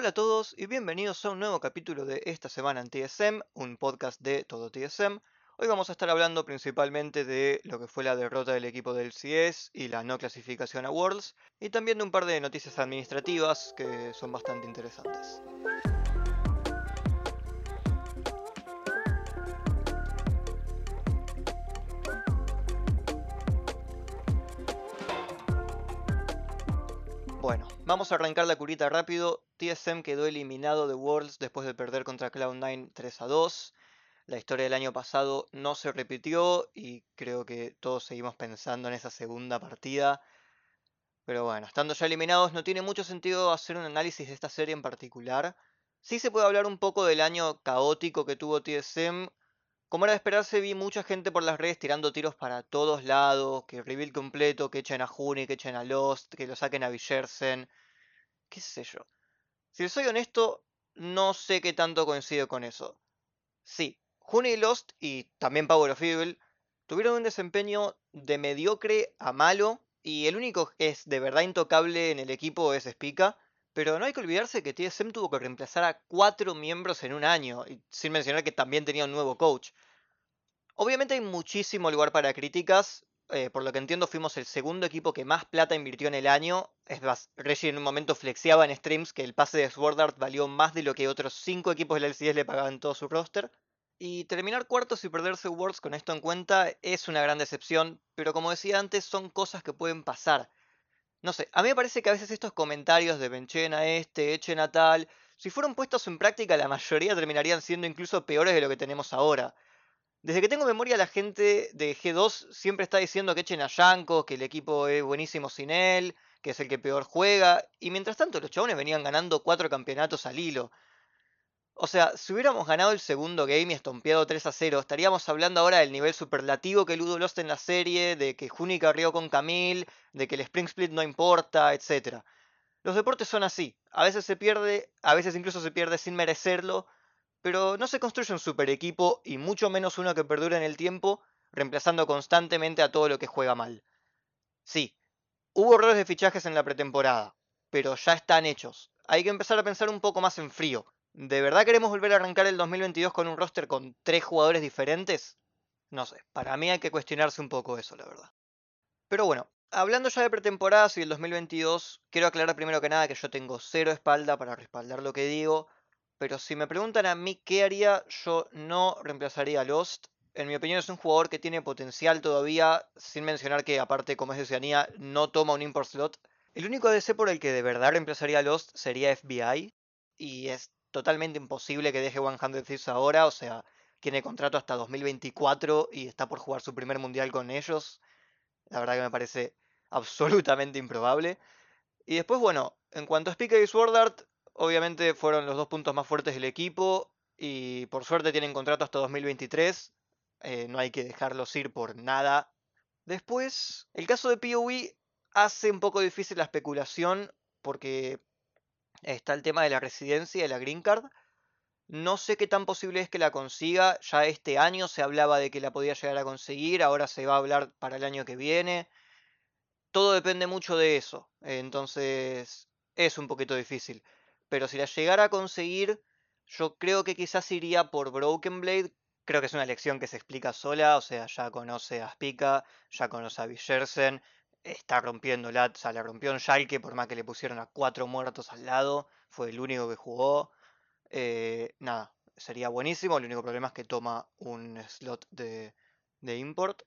Hola a todos y bienvenidos a un nuevo capítulo de esta semana en TSM, un podcast de todo TSM. Hoy vamos a estar hablando principalmente de lo que fue la derrota del equipo del CS y la no clasificación a Worlds, y también de un par de noticias administrativas que son bastante interesantes. Bueno, vamos a arrancar la curita rápido. TSM quedó eliminado de Worlds después de perder contra Cloud9 3 a 2. La historia del año pasado no se repitió y creo que todos seguimos pensando en esa segunda partida. Pero bueno, estando ya eliminados no tiene mucho sentido hacer un análisis de esta serie en particular. Sí se puede hablar un poco del año caótico que tuvo TSM. Como era de esperarse, vi mucha gente por las redes tirando tiros para todos lados, que reveal completo, que echen a Juni, que echen a Lost, que lo saquen a Villersen, qué sé yo. Si soy honesto, no sé qué tanto coincido con eso. Sí, Juni y Lost, y también Power of Evil, tuvieron un desempeño de mediocre a malo, y el único que es de verdad intocable en el equipo es Spica, pero no hay que olvidarse que TSM tuvo que reemplazar a cuatro miembros en un año, sin mencionar que también tenía un nuevo coach. Obviamente hay muchísimo lugar para críticas, eh, por lo que entiendo fuimos el segundo equipo que más plata invirtió en el año. Es más, Reggie en un momento flexiaba en streams que el pase de Sword Art valió más de lo que otros cinco equipos del LCS le pagaban todo su roster. Y terminar cuartos y perderse Worlds con esto en cuenta es una gran decepción, pero como decía antes, son cosas que pueden pasar. No sé, a mí me parece que a veces estos comentarios de benchen a este, echen a tal, si fueron puestos en práctica, la mayoría terminarían siendo incluso peores de lo que tenemos ahora. Desde que tengo memoria, la gente de G2 siempre está diciendo que echen a Yanko, que el equipo es buenísimo sin él, que es el que peor juega, y mientras tanto los chabones venían ganando cuatro campeonatos al hilo. O sea, si hubiéramos ganado el segundo game y estompeado 3 a 0, estaríamos hablando ahora del nivel superlativo que Ludo Lost en la serie, de que Juni carrió con Camille, de que el Spring Split no importa, etc. Los deportes son así. A veces se pierde, a veces incluso se pierde sin merecerlo, pero no se construye un super equipo y mucho menos uno que perdure en el tiempo, reemplazando constantemente a todo lo que juega mal. Sí, hubo errores de fichajes en la pretemporada, pero ya están hechos. Hay que empezar a pensar un poco más en frío. ¿De verdad queremos volver a arrancar el 2022 con un roster con tres jugadores diferentes? No sé, para mí hay que cuestionarse un poco eso, la verdad. Pero bueno, hablando ya de pretemporadas y el 2022, quiero aclarar primero que nada que yo tengo cero espalda para respaldar lo que digo, pero si me preguntan a mí qué haría, yo no reemplazaría a Lost. En mi opinión es un jugador que tiene potencial todavía, sin mencionar que aparte como es de Oceanía no toma un import slot. El único DC por el que de verdad reemplazaría a Lost sería FBI, y es totalmente imposible que deje 100 Thieves ahora, o sea, tiene contrato hasta 2024 y está por jugar su primer mundial con ellos. La verdad que me parece absolutamente improbable. Y después, bueno, en cuanto a Speaker y Sword Art, obviamente fueron los dos puntos más fuertes del equipo y por suerte tienen contrato hasta 2023. Eh, no hay que dejarlos ir por nada. Después, el caso de POE hace un poco difícil la especulación porque Está el tema de la residencia y la green card. No sé qué tan posible es que la consiga. Ya este año se hablaba de que la podía llegar a conseguir. Ahora se va a hablar para el año que viene. Todo depende mucho de eso. Entonces es un poquito difícil. Pero si la llegara a conseguir, yo creo que quizás iría por Broken Blade. Creo que es una elección que se explica sola. O sea, ya conoce a Spica, ya conoce a Villersen está rompiendo la, o sea, la rompió en Schalke por más que le pusieron a cuatro muertos al lado, fue el único que jugó. Eh, nada, sería buenísimo, el único problema es que toma un slot de, de import.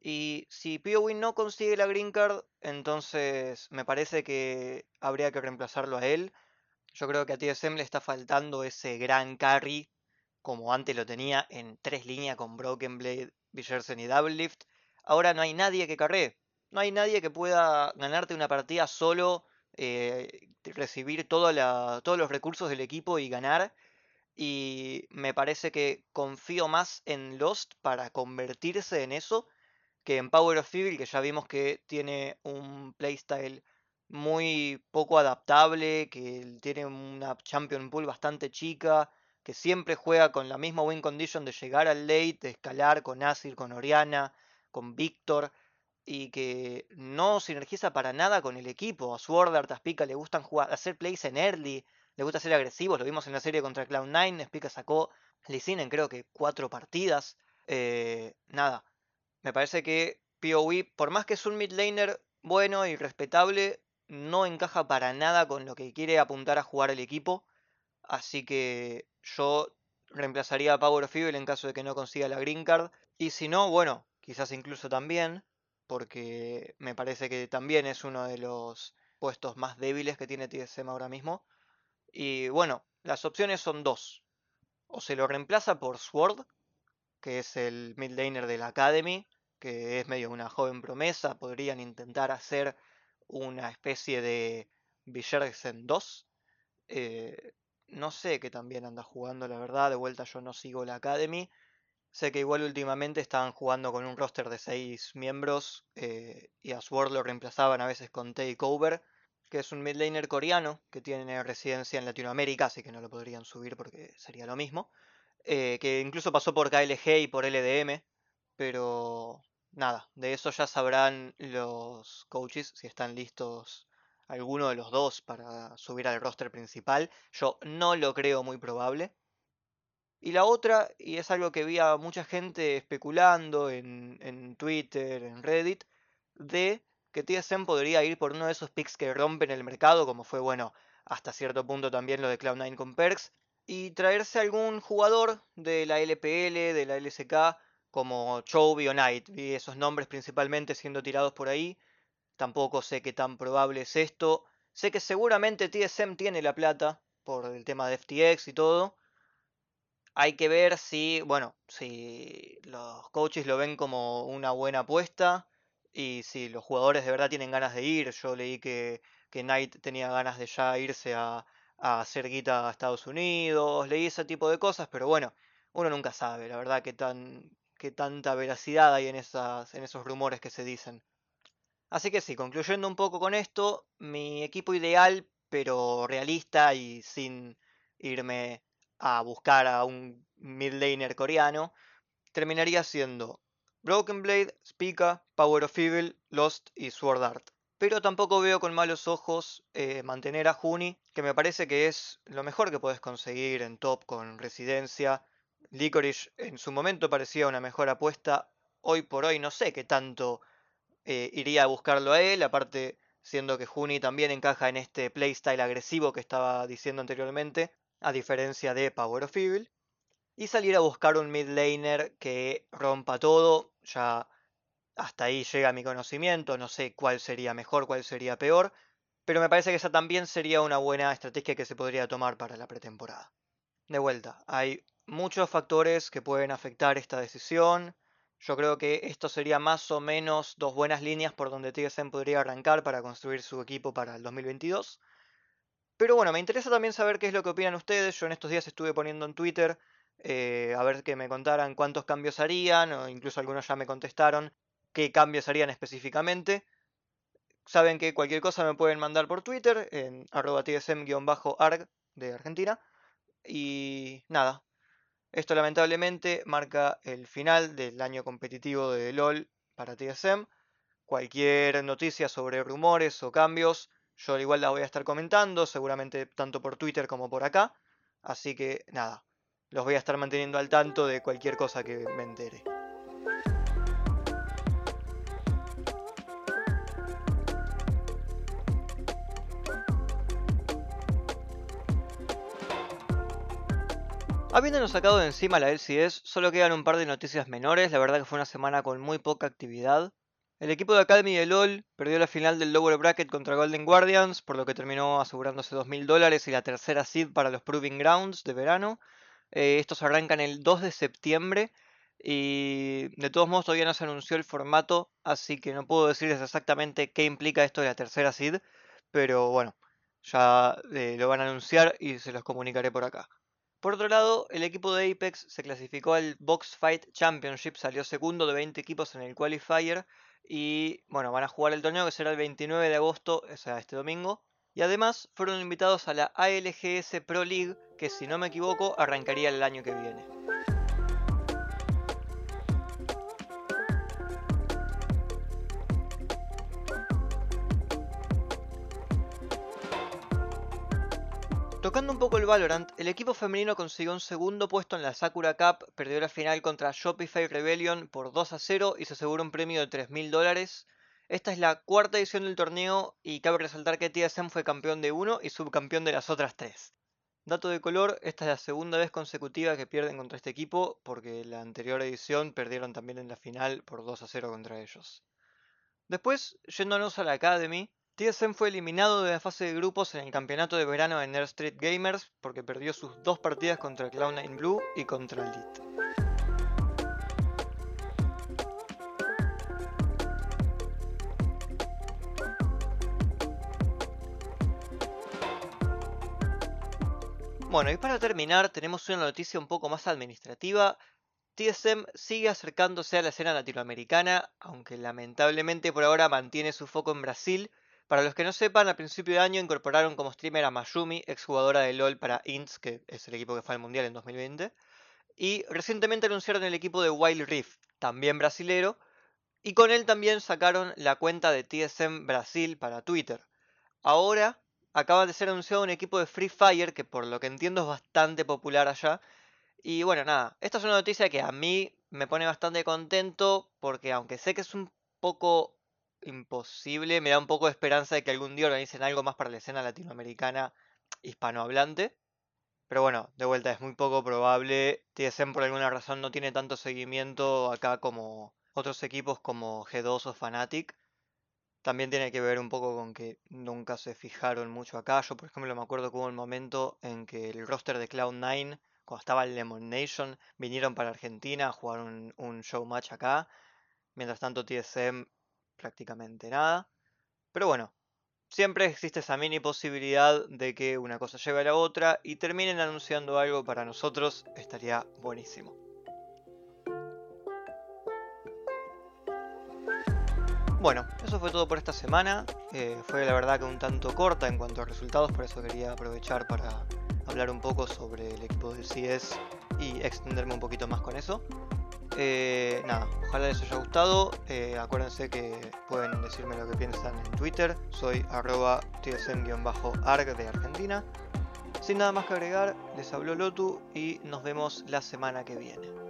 Y si POW no consigue la green card, entonces me parece que habría que reemplazarlo a él. Yo creo que a TSM le está faltando ese gran carry, como antes lo tenía en tres líneas con Broken Blade, Villersen y Double Lift. Ahora no hay nadie que carree. No hay nadie que pueda ganarte una partida solo, eh, recibir todos los recursos del equipo y ganar. Y me parece que confío más en Lost para convertirse en eso que en Power of Evil, que ya vimos que tiene un playstyle muy poco adaptable, que tiene una champion pool bastante chica, que siempre juega con la misma win condition de llegar al late, de escalar con Azir, con Oriana, con Victor y que no sinergiza para nada con el equipo. A Sword Art, a Spica le gustan jugar, hacer plays en early. le gusta ser agresivos, lo vimos en la serie contra Cloud9, Spica sacó Lee en creo que cuatro partidas. Eh, nada, me parece que POE, por más que es un mid laner bueno y respetable, no encaja para nada con lo que quiere apuntar a jugar el equipo. Así que yo reemplazaría a Power of Evil en caso de que no consiga la Green Card. Y si no, bueno, quizás incluso también, porque me parece que también es uno de los puestos más débiles que tiene TSM ahora mismo. Y bueno, las opciones son dos. O se lo reemplaza por Sword, que es el mid laner de la Academy, que es medio una joven promesa. Podrían intentar hacer una especie de Villersen 2. Eh, no sé qué también anda jugando, la verdad. De vuelta yo no sigo la Academy. Sé que igual últimamente estaban jugando con un roster de 6 miembros eh, y a Sword lo reemplazaban a veces con Takeover, que es un mid laner coreano que tiene residencia en Latinoamérica, así que no lo podrían subir porque sería lo mismo. Eh, que incluso pasó por KLG y por LDM, pero nada, de eso ya sabrán los coaches si están listos alguno de los dos para subir al roster principal. Yo no lo creo muy probable. Y la otra, y es algo que vi a mucha gente especulando en, en Twitter, en Reddit, de que TSM podría ir por uno de esos picks que rompen el mercado, como fue, bueno, hasta cierto punto también lo de Cloud9 con Perks, y traerse algún jugador de la LPL, de la LSK, como Chovy o Knight. Vi esos nombres principalmente siendo tirados por ahí. Tampoco sé qué tan probable es esto. Sé que seguramente TSM tiene la plata por el tema de FTX y todo. Hay que ver si, bueno, si los coaches lo ven como una buena apuesta y si los jugadores de verdad tienen ganas de ir. Yo leí que, que Knight tenía ganas de ya irse a, a hacer guita a Estados Unidos, leí ese tipo de cosas, pero bueno, uno nunca sabe, la verdad, qué, tan, qué tanta veracidad hay en, en esos rumores que se dicen. Así que sí, concluyendo un poco con esto, mi equipo ideal, pero realista y sin irme a buscar a un mid laner coreano, terminaría siendo Broken Blade, Spica, Power of Evil, Lost y Sword Art pero tampoco veo con malos ojos eh, mantener a Juni, que me parece que es lo mejor que puedes conseguir en top con residencia. Licorice en su momento parecía una mejor apuesta, hoy por hoy no sé qué tanto eh, iría a buscarlo a él, aparte siendo que Juni también encaja en este playstyle agresivo que estaba diciendo anteriormente, a diferencia de Power of Evil. Y salir a buscar un mid laner que rompa todo, ya hasta ahí llega mi conocimiento, no sé cuál sería mejor, cuál sería peor, pero me parece que esa también sería una buena estrategia que se podría tomar para la pretemporada. De vuelta, hay muchos factores que pueden afectar esta decisión. Yo creo que esto sería más o menos dos buenas líneas por donde TSM podría arrancar para construir su equipo para el 2022. Pero bueno, me interesa también saber qué es lo que opinan ustedes. Yo en estos días estuve poniendo en Twitter eh, a ver que me contaran cuántos cambios harían, o incluso algunos ya me contestaron qué cambios harían específicamente. Saben que cualquier cosa me pueden mandar por Twitter en arroba tsm-arg de Argentina. Y nada, esto lamentablemente marca el final del año competitivo de LOL para TSM. Cualquier noticia sobre rumores o cambios, yo al igual la voy a estar comentando, seguramente tanto por Twitter como por acá. Así que nada, los voy a estar manteniendo al tanto de cualquier cosa que me entere. Habiéndonos sacado de encima la LCS, solo quedan un par de noticias menores, la verdad que fue una semana con muy poca actividad. El equipo de Academy de LOL perdió la final del Lower Bracket contra Golden Guardians, por lo que terminó asegurándose 2.000 dólares y la tercera seed para los Proving Grounds de verano. Eh, estos arrancan el 2 de septiembre y de todos modos todavía no se anunció el formato, así que no puedo decirles exactamente qué implica esto de la tercera seed, pero bueno, ya eh, lo van a anunciar y se los comunicaré por acá. Por otro lado, el equipo de Apex se clasificó al Box Fight Championship, salió segundo de 20 equipos en el qualifier y bueno, van a jugar el torneo que será el 29 de agosto, o sea, este domingo. Y además fueron invitados a la ALGS Pro League, que si no me equivoco arrancaría el año que viene. Tocando un poco el Valorant, el equipo femenino consiguió un segundo puesto en la Sakura Cup, perdió la final contra Shopify Rebellion por 2 a 0 y se aseguró un premio de 3.000 dólares. Esta es la cuarta edición del torneo y cabe resaltar que TSM fue campeón de uno y subcampeón de las otras tres. Dato de color, esta es la segunda vez consecutiva que pierden contra este equipo, porque la anterior edición perdieron también en la final por 2 a 0 contra ellos. Después, yéndonos a la Academy, TSM fue eliminado de la fase de grupos en el campeonato de verano de Nerd Street Gamers porque perdió sus dos partidas contra Cloud9 Blue y contra Elite. Bueno, y para terminar tenemos una noticia un poco más administrativa. TSM sigue acercándose a la escena latinoamericana, aunque lamentablemente por ahora mantiene su foco en Brasil. Para los que no sepan, al principio de año incorporaron como streamer a Mayumi, exjugadora de LoL para INTS, que es el equipo que fue al Mundial en 2020. Y recientemente anunciaron el equipo de Wild Rift, también brasilero. Y con él también sacaron la cuenta de TSM Brasil para Twitter. Ahora acaba de ser anunciado un equipo de Free Fire que por lo que entiendo es bastante popular allá. Y bueno, nada, esta es una noticia que a mí me pone bastante contento porque aunque sé que es un poco imposible, me da un poco de esperanza de que algún día organicen algo más para la escena latinoamericana hispanohablante. Pero bueno, de vuelta es muy poco probable. TSM por alguna razón no tiene tanto seguimiento acá como otros equipos como G2 o Fnatic. También tiene que ver un poco con que nunca se fijaron mucho acá. Yo, por ejemplo, me acuerdo que hubo un momento en que el roster de Cloud9, cuando estaba el Lemon Nation, vinieron para Argentina a jugar un, un show match acá. Mientras tanto, TSM prácticamente nada. Pero bueno, siempre existe esa mini posibilidad de que una cosa lleve a la otra y terminen anunciando algo para nosotros. Estaría buenísimo. Bueno, eso fue todo por esta semana. Eh, fue la verdad que un tanto corta en cuanto a resultados, por eso quería aprovechar para hablar un poco sobre el equipo del CS y extenderme un poquito más con eso. Eh, nada, ojalá les haya gustado. Eh, acuérdense que pueden decirme lo que piensan en Twitter. Soy arroba tsm-arg de Argentina. Sin nada más que agregar, les habló Lotu y nos vemos la semana que viene.